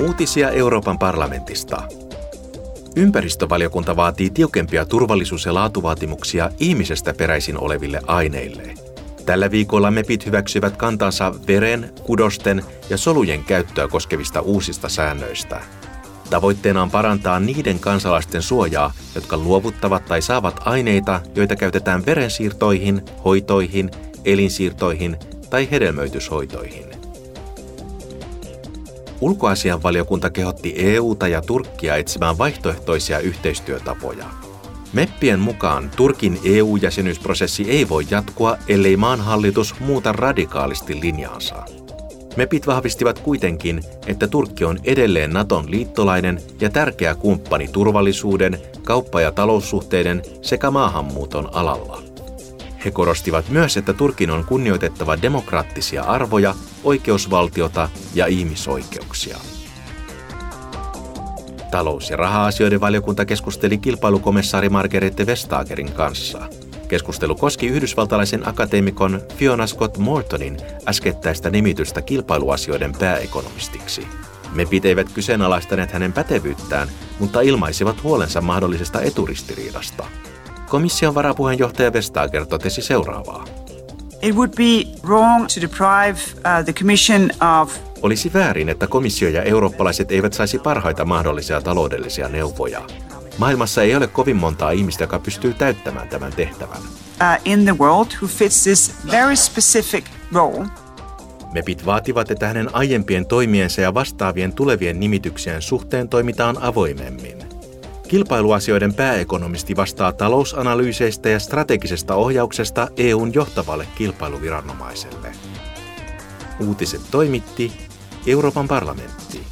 Uutisia Euroopan parlamentista. Ympäristövaliokunta vaatii tiukempia turvallisuus- ja laatuvaatimuksia ihmisestä peräisin oleville aineille. Tällä viikolla MEPit hyväksyvät kantansa veren, kudosten ja solujen käyttöä koskevista uusista säännöistä. Tavoitteena on parantaa niiden kansalaisten suojaa, jotka luovuttavat tai saavat aineita, joita käytetään verensiirtoihin, hoitoihin, elinsiirtoihin tai hedelmöityshoitoihin. Ulkoasianvaliokunta kehotti EUta ja Turkkia etsimään vaihtoehtoisia yhteistyötapoja. Meppien mukaan Turkin EU-jäsenyysprosessi ei voi jatkua, ellei maan hallitus muuta radikaalisti linjaansa. Mepit vahvistivat kuitenkin, että Turkki on edelleen Naton liittolainen ja tärkeä kumppani turvallisuuden, kauppa- ja taloussuhteiden sekä maahanmuuton alalla. He korostivat myös, että Turkin on kunnioitettava demokraattisia arvoja, oikeusvaltiota ja ihmisoikeuksia. Talous- ja raha-asioiden valiokunta keskusteli kilpailukomissaari Margarete Vestagerin kanssa. Keskustelu koski yhdysvaltalaisen akateemikon Fiona Scott Mortonin äskettäistä nimitystä kilpailuasioiden pääekonomistiksi. Me eivät kyseenalaistaneet hänen pätevyyttään, mutta ilmaisivat huolensa mahdollisesta eturistiriidasta. Komission varapuheenjohtaja Vestager totesi seuraavaa. It would be wrong to deprive uh, the Commission of olisi väärin, että komissio ja eurooppalaiset eivät saisi parhaita mahdollisia taloudellisia neuvoja. Maailmassa ei ole kovin montaa ihmistä, joka pystyy täyttämään tämän tehtävän. Uh, in the world who fits this very specific role. MEPit vaativat, että hänen aiempien toimiensa ja vastaavien tulevien nimityksien suhteen toimitaan avoimemmin. Kilpailuasioiden pääekonomisti vastaa talousanalyyseistä ja strategisesta ohjauksesta EUn johtavalle kilpailuviranomaiselle. Uutiset toimitti Euroopan parlamentti.